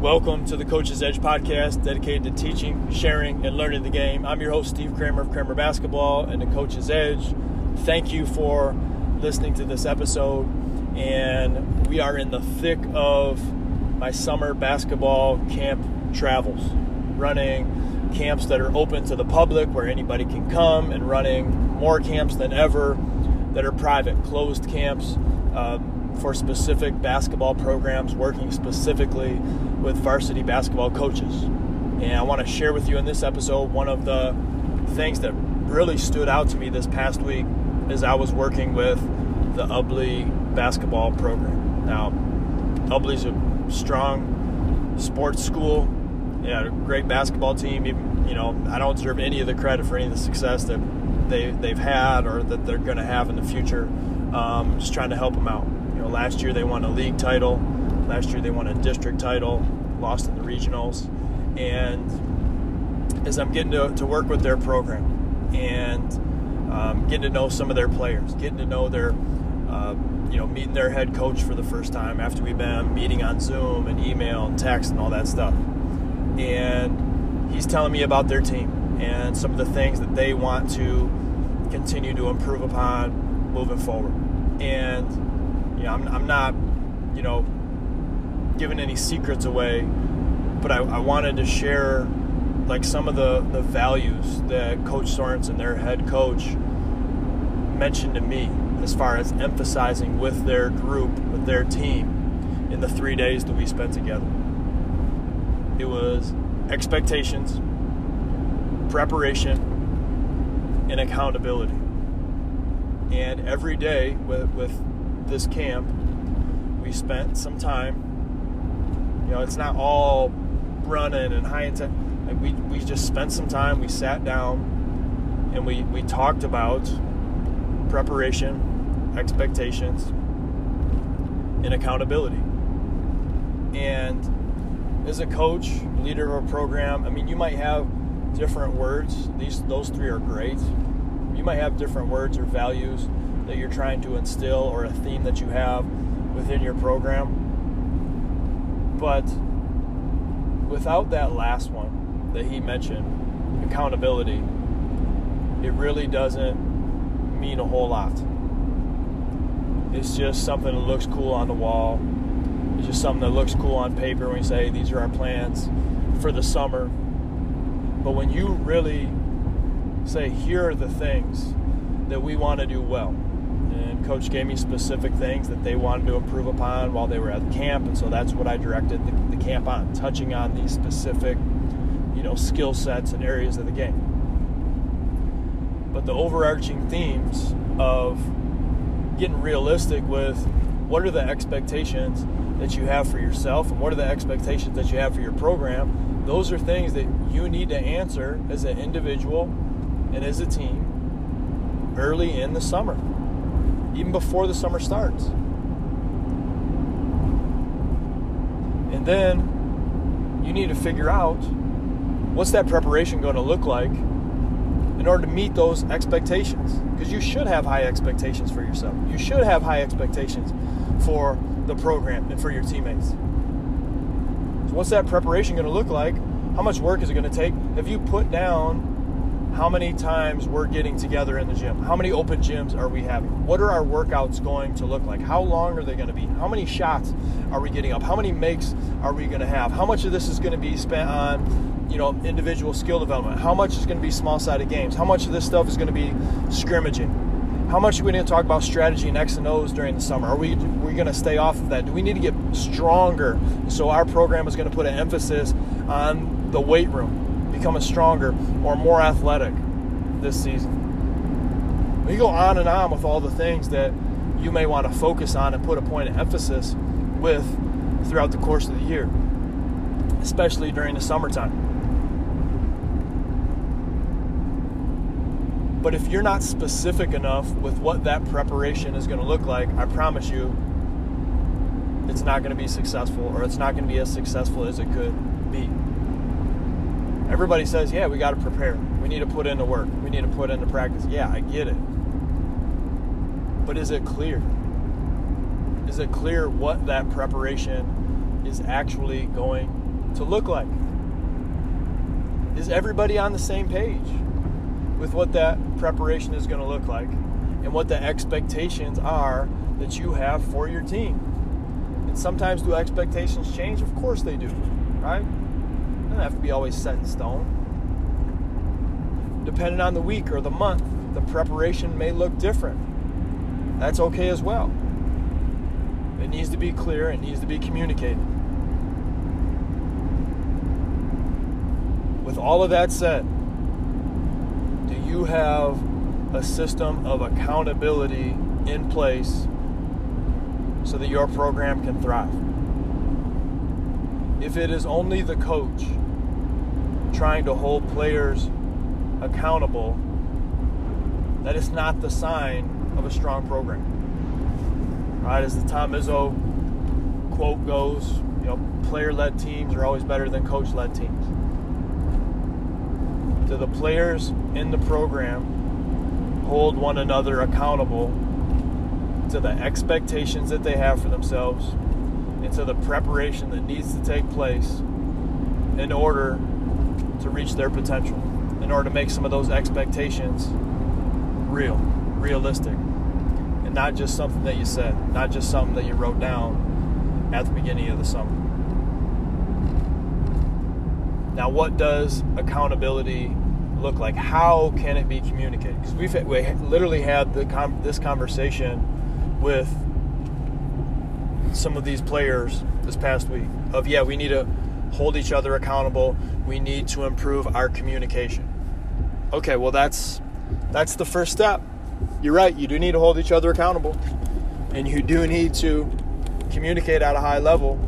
Welcome to the Coach's Edge podcast, dedicated to teaching, sharing, and learning the game. I'm your host, Steve Kramer of Kramer Basketball and the Coach's Edge. Thank you for listening to this episode. And we are in the thick of my summer basketball camp travels, running camps that are open to the public where anybody can come, and running more camps than ever that are private, closed camps. Uh, for specific basketball programs working specifically with varsity basketball coaches. And I want to share with you in this episode one of the things that really stood out to me this past week as I was working with the Ubly basketball program. Now, Ubly's a strong sports school, yeah, a great basketball team. You know, I don't deserve any of the credit for any of the success that they, they've had or that they're going to have in the future. Um, just trying to help them out. Last year they won a league title. Last year they won a district title, lost in the regionals. And as I'm getting to, to work with their program and um, getting to know some of their players, getting to know their, uh, you know, meeting their head coach for the first time after we've been meeting on Zoom and email and text and all that stuff. And he's telling me about their team and some of the things that they want to continue to improve upon moving forward. And you know, I'm, I'm not, you know, giving any secrets away, but I, I wanted to share like some of the, the values that Coach Sorensen, and their head coach, mentioned to me as far as emphasizing with their group, with their team in the three days that we spent together. It was expectations, preparation, and accountability. And every day with, with this camp, we spent some time. You know, it's not all running and high intent. Like we we just spent some time. We sat down and we we talked about preparation, expectations, and accountability. And as a coach, leader of a program, I mean, you might have different words. These those three are great. You might have different words or values that you're trying to instill or a theme that you have within your program. But without that last one that he mentioned, accountability, it really doesn't mean a whole lot. It's just something that looks cool on the wall. It's just something that looks cool on paper when you say these are our plans for the summer. But when you really say, here are the things that we want to do well, coach gave me specific things that they wanted to improve upon while they were at camp and so that's what i directed the, the camp on touching on these specific you know skill sets and areas of the game. But the overarching themes of getting realistic with what are the expectations that you have for yourself and what are the expectations that you have for your program those are things that you need to answer as an individual and as a team early in the summer even before the summer starts. And then you need to figure out what's that preparation going to look like in order to meet those expectations. Because you should have high expectations for yourself. You should have high expectations for the program and for your teammates. So what's that preparation going to look like? How much work is it going to take? Have you put down how many times we're getting together in the gym. How many open gyms are we having? What are our workouts going to look like? How long are they going to be? How many shots are we getting up? How many makes are we going to have? How much of this is going to be spent on, you know, individual skill development? How much is going to be small-sided games? How much of this stuff is going to be scrimmaging? How much are we going to talk about strategy and X and O's during the summer? Are we, are we going to stay off of that? Do we need to get stronger? So our program is going to put an emphasis on the weight room becoming stronger or more athletic this season. We go on and on with all the things that you may want to focus on and put a point of emphasis with throughout the course of the year, especially during the summertime. But if you're not specific enough with what that preparation is going to look like, I promise you, it's not going to be successful or it's not going to be as successful as it could be. Everybody says, yeah, we got to prepare. We need to put in the work. We need to put into practice. Yeah, I get it. But is it clear? Is it clear what that preparation is actually going to look like? Is everybody on the same page with what that preparation is going to look like and what the expectations are that you have for your team? And sometimes do expectations change? Of course they do, right? Don't have to be always set in stone. Depending on the week or the month, the preparation may look different. That's okay as well. It needs to be clear, it needs to be communicated. With all of that said, do you have a system of accountability in place so that your program can thrive? If it is only the coach trying to hold players accountable, that is not the sign of a strong program. Right, as the Tom Izzo quote goes, you know, player-led teams are always better than coach-led teams. Do the players in the program hold one another accountable to the expectations that they have for themselves to the preparation that needs to take place in order to reach their potential, in order to make some of those expectations real, realistic, and not just something that you said, not just something that you wrote down at the beginning of the summer. Now, what does accountability look like? How can it be communicated? Because we've we literally had the this conversation with some of these players this past week of yeah, we need to hold each other accountable. We need to improve our communication. Okay, well that's that's the first step. You're right, you do need to hold each other accountable. And you do need to communicate at a high level.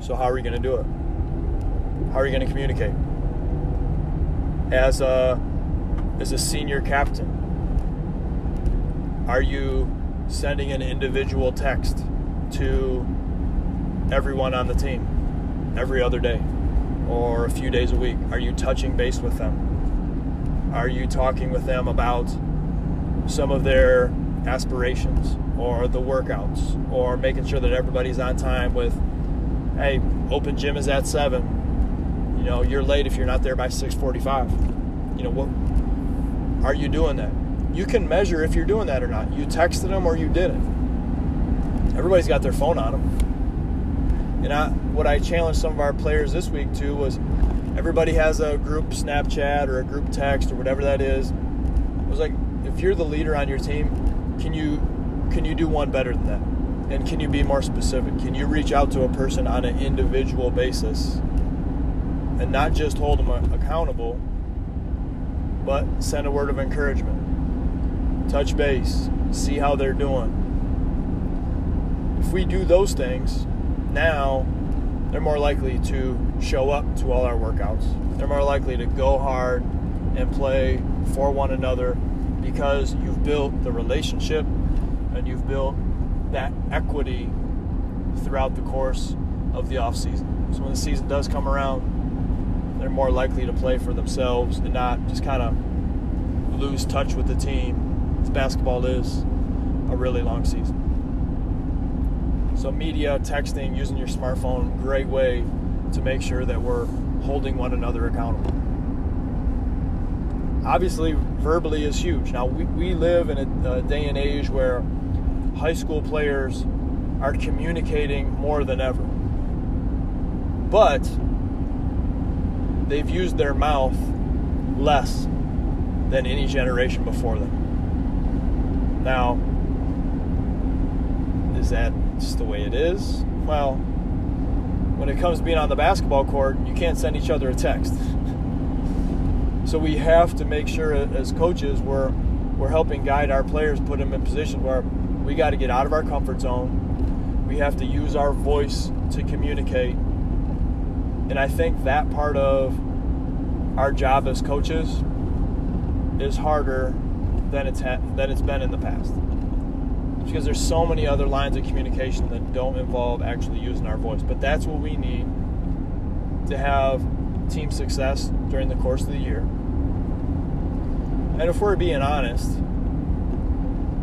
So, how are you going to do it? How are you going to communicate? As a, as a senior captain, are you sending an individual text to everyone on the team every other day or a few days a week? Are you touching base with them? Are you talking with them about some of their aspirations or the workouts or making sure that everybody's on time with, hey, open gym is at 7. You know, you're late if you're not there by 6:45. You know, what are you doing that? You can measure if you're doing that or not. You texted them or you didn't. Everybody's got their phone on them. And I, what I challenged some of our players this week to was everybody has a group Snapchat or a group text or whatever that is. I was like, if you're the leader on your team, can you can you do one better than that? And can you be more specific? Can you reach out to a person on an individual basis and not just hold them accountable, but send a word of encouragement, touch base, see how they're doing. If we do those things, now they're more likely to show up to all our workouts. They're more likely to go hard and play for one another because you've built the relationship and you've built that equity throughout the course of the off season. So when the season does come around, they're more likely to play for themselves and not just kind of lose touch with the team. As basketball is a really long season. So, media, texting, using your smartphone, great way to make sure that we're holding one another accountable. Obviously, verbally is huge. Now, we, we live in a, a day and age where high school players are communicating more than ever. But they've used their mouth less than any generation before them. Now, is that just the way it is. Well, when it comes to being on the basketball court, you can't send each other a text. so we have to make sure as coaches we're we're helping guide our players, put them in position where we got to get out of our comfort zone. We have to use our voice to communicate. And I think that part of our job as coaches is harder than it's ha- than it's been in the past because there's so many other lines of communication that don't involve actually using our voice. But that's what we need to have team success during the course of the year. And if we're being honest,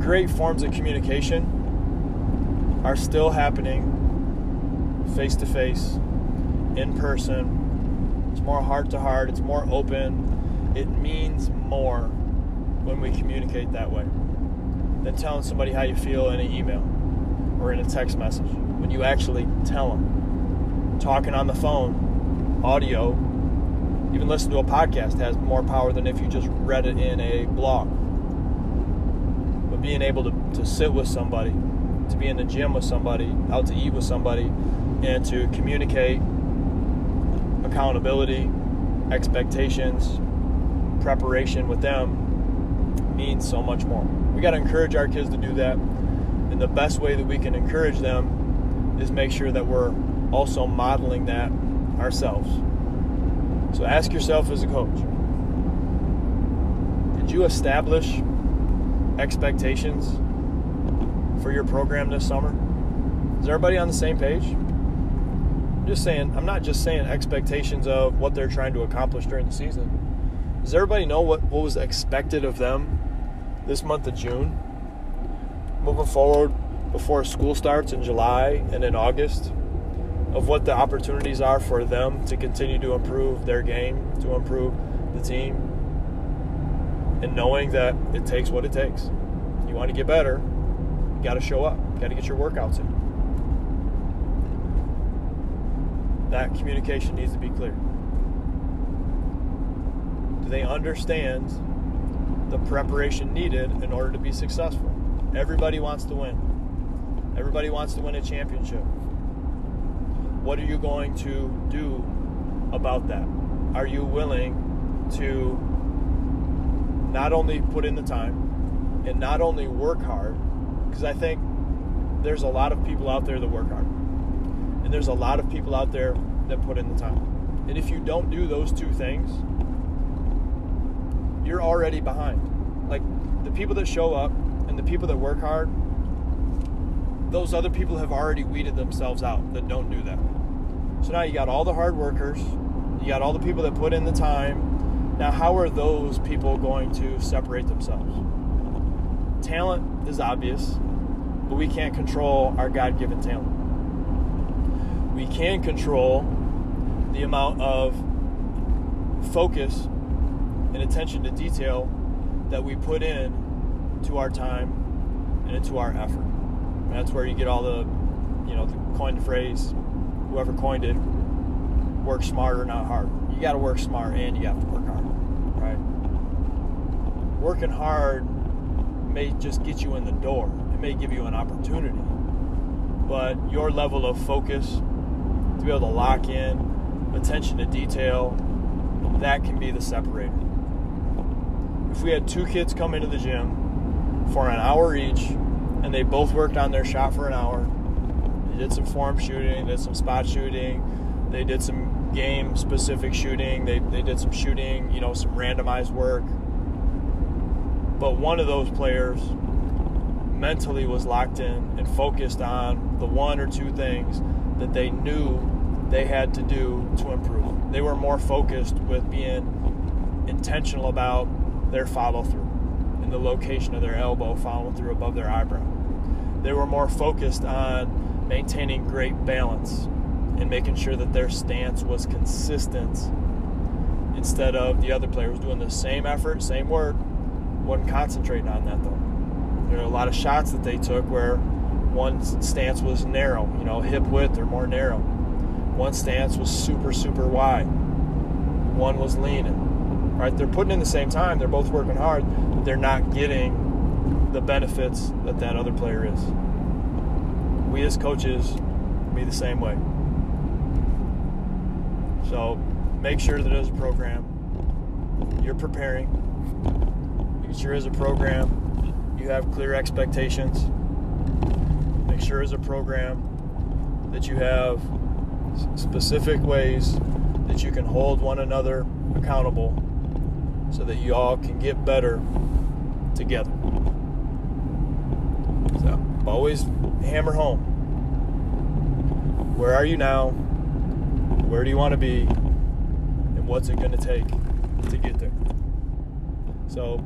great forms of communication are still happening face to face in person. It's more heart to heart. It's more open. It means more when we communicate that way than telling somebody how you feel in an email or in a text message. When you actually tell them, talking on the phone, audio, even listening to a podcast has more power than if you just read it in a blog. But being able to, to sit with somebody, to be in the gym with somebody, out to eat with somebody, and to communicate accountability, expectations, preparation with them means so much more. We got to encourage our kids to do that. And the best way that we can encourage them is make sure that we're also modeling that ourselves. So ask yourself as a coach Did you establish expectations for your program this summer? Is everybody on the same page? I'm just saying, I'm not just saying expectations of what they're trying to accomplish during the season. Does everybody know what, what was expected of them this month of June? Moving forward before school starts in July and in August, of what the opportunities are for them to continue to improve their game, to improve the team, and knowing that it takes what it takes. You want to get better, you got to show up, you got to get your workouts in. That communication needs to be clear. Do they understand the preparation needed in order to be successful? Everybody wants to win. Everybody wants to win a championship. What are you going to do about that? Are you willing to not only put in the time and not only work hard, because I think there's a lot of people out there that work hard, and there's a lot of people out there that put in the time. And if you don't do those two things, you're already behind. Like the people that show up and the people that work hard, those other people have already weeded themselves out that don't do that. So now you got all the hard workers, you got all the people that put in the time. Now, how are those people going to separate themselves? Talent is obvious, but we can't control our God given talent. We can control the amount of focus and attention to detail that we put in to our time and into our effort. And that's where you get all the, you know, the coined phrase, whoever coined it, work smarter, not hard. You got to work smart and you have to work hard, right? Working hard may just get you in the door. It may give you an opportunity, but your level of focus to be able to lock in, attention to detail, that can be the separator if we had two kids come into the gym for an hour each and they both worked on their shot for an hour, they did some form shooting, did some spot shooting, they did some game specific shooting, they, they did some shooting, you know, some randomized work. But one of those players mentally was locked in and focused on the one or two things that they knew they had to do to improve. They were more focused with being intentional about their follow through and the location of their elbow following through above their eyebrow. They were more focused on maintaining great balance and making sure that their stance was consistent instead of the other players doing the same effort, same work, wasn't concentrating on that though. There are a lot of shots that they took where one stance was narrow, you know, hip width or more narrow. One stance was super, super wide. One was leaning right? They're putting in the same time. They're both working hard. But they're not getting the benefits that that other player is. We as coaches be the same way. So make sure that as a program, you're preparing. Make sure as a program, you have clear expectations. Make sure as a program that you have specific ways that you can hold one another accountable so that you all can get better together. So, always hammer home. Where are you now? Where do you want to be? And what's it going to take to get there? So,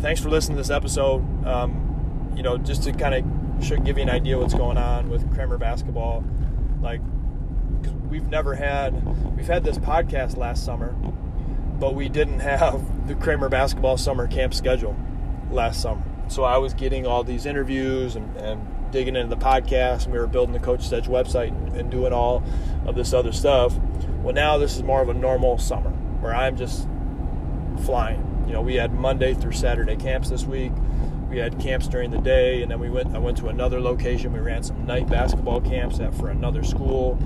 thanks for listening to this episode. Um, you know, just to kind of should give you an idea what's going on with Kramer basketball. Like, we've never had we've had this podcast last summer, but we didn't have the Kramer basketball summer camp schedule last summer. So I was getting all these interviews and, and digging into the podcast, and we were building the Coach's Edge website and, doing all of this other stuff. Well, now this is more of a normal summer where I'm just flying. You know, we had Monday through Saturday camps this week. We had camps during the day, and then we went. I went to another location. We ran some night basketball camps at for another school.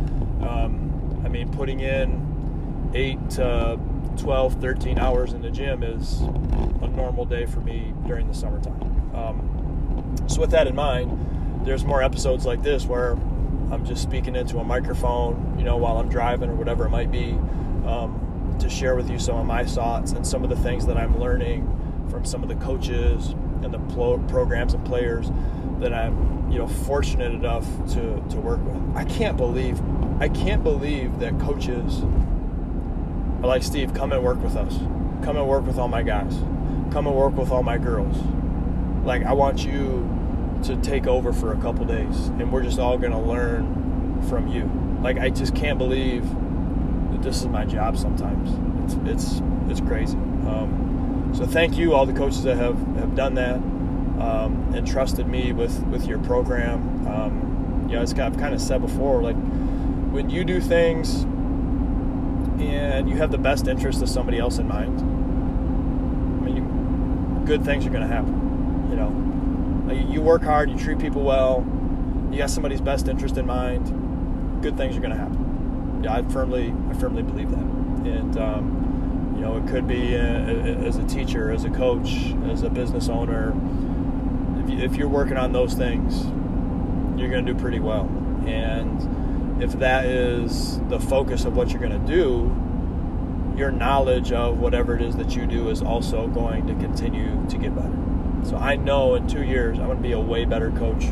Um, I mean, putting in eight to 12, 13 hours in the gym is a normal day for me during the summertime. Um, so, with that in mind, there's more episodes like this where I'm just speaking into a microphone, you know, while I'm driving or whatever it might be, um, to share with you some of my thoughts and some of the things that I'm learning from some of the coaches and the programs and players that I'm, you know, fortunate enough to, to work with. I can't believe, I can't believe that coaches like, Steve, come and work with us. Come and work with all my guys. Come and work with all my girls. Like, I want you to take over for a couple days and we're just all to learn from you. Like I just can't believe that this is my job sometimes. It's it's it's crazy. Um, so thank you all the coaches that have, have done that um, and trusted me with with your program. Um, you know, as I've kind of said before, like when you do things and you have the best interest of somebody else in mind, I mean, you, good things are going to happen. You know, you work hard, you treat people well, you got somebody's best interest in mind, good things are going to happen. Yeah, I firmly, I firmly believe that. And um, you know, it could be uh, as a teacher, as a coach, as a business owner. If, you, if you're working on those things, you're going to do pretty well. And if that is the focus of what you're going to do, your knowledge of whatever it is that you do is also going to continue to get better. So I know in two years I'm going to be a way better coach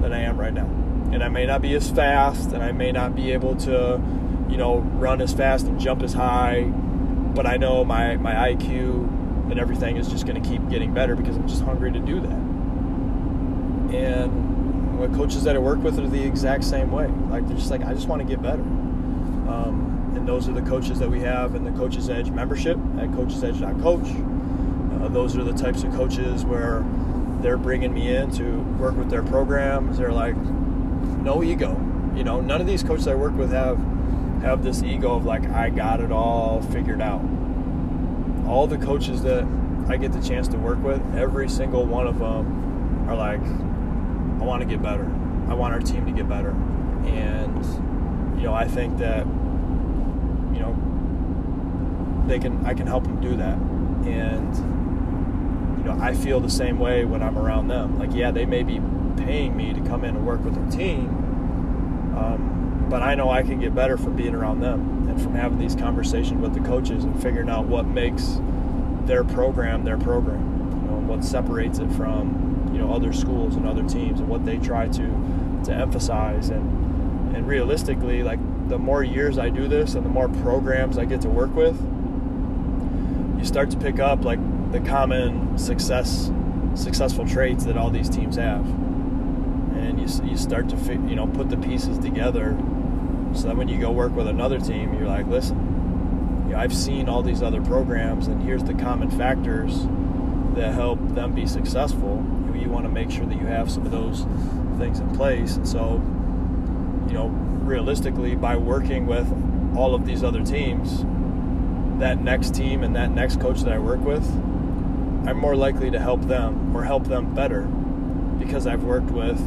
than I am right now. And I may not be as fast, and I may not be able to, you know, run as fast and jump as high, but I know my, my IQ and everything is just going to keep getting better because I'm just hungry to do that. And the coaches that I work with are the exact same way. Like they're just like, I just want to get better. Um, and those are the coaches that we have in the Coaches Edge membership at coachesedge.coach uh, those are the types of coaches where they're bringing me in to work with their programs. They're like, no ego. You know, none of these coaches I work with have have this ego of like I got it all figured out. All the coaches that I get the chance to work with, every single one of them are like, I want to get better. I want our team to get better. And you know, I think that you know they can I can help them do that. And you know, I feel the same way when I'm around them. Like, yeah, they may be paying me to come in and work with their team, um, but I know I can get better from being around them and from having these conversations with the coaches and figuring out what makes their program their program, you know, what separates it from you know other schools and other teams and what they try to to emphasize. And and realistically, like the more years I do this and the more programs I get to work with, you start to pick up like the common success successful traits that all these teams have. And you, you start to you know put the pieces together so that when you go work with another team you're like listen I've seen all these other programs and here's the common factors that help them be successful you, want to make sure that you have some of those things in place and so you know realistically by working with all of these other teams that next team and that next coach that I work with I'm more likely to help them or help them better because I've worked with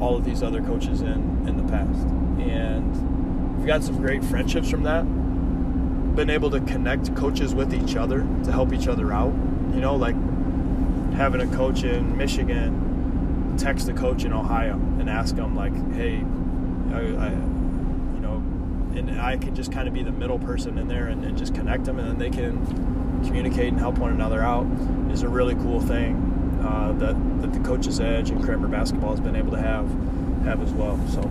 all of these other coaches in in the past. And we've got some great friendships from that. Been able to connect coaches with each other to help each other out. You know, like having a coach in Michigan text a coach in Ohio and ask them like, "Hey, I, I you know," and I can just kind of be the middle person in there and, and just connect them, and then they can communicate and help one another out is a really cool thing uh, that, that the coach's edge and Kramer basketball has been able to have have as well. So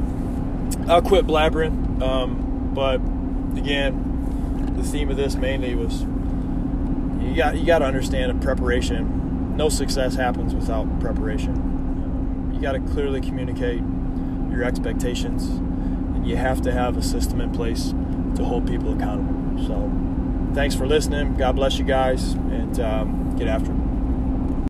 I'll quit blabbering, um, but again, the theme of this mainly was you got you got to understand preparation. No success happens without preparation. You got to clearly communicate your expectations, and you have to have a system in place to hold people accountable. So, thanks for listening. God bless you guys, and um, get after it.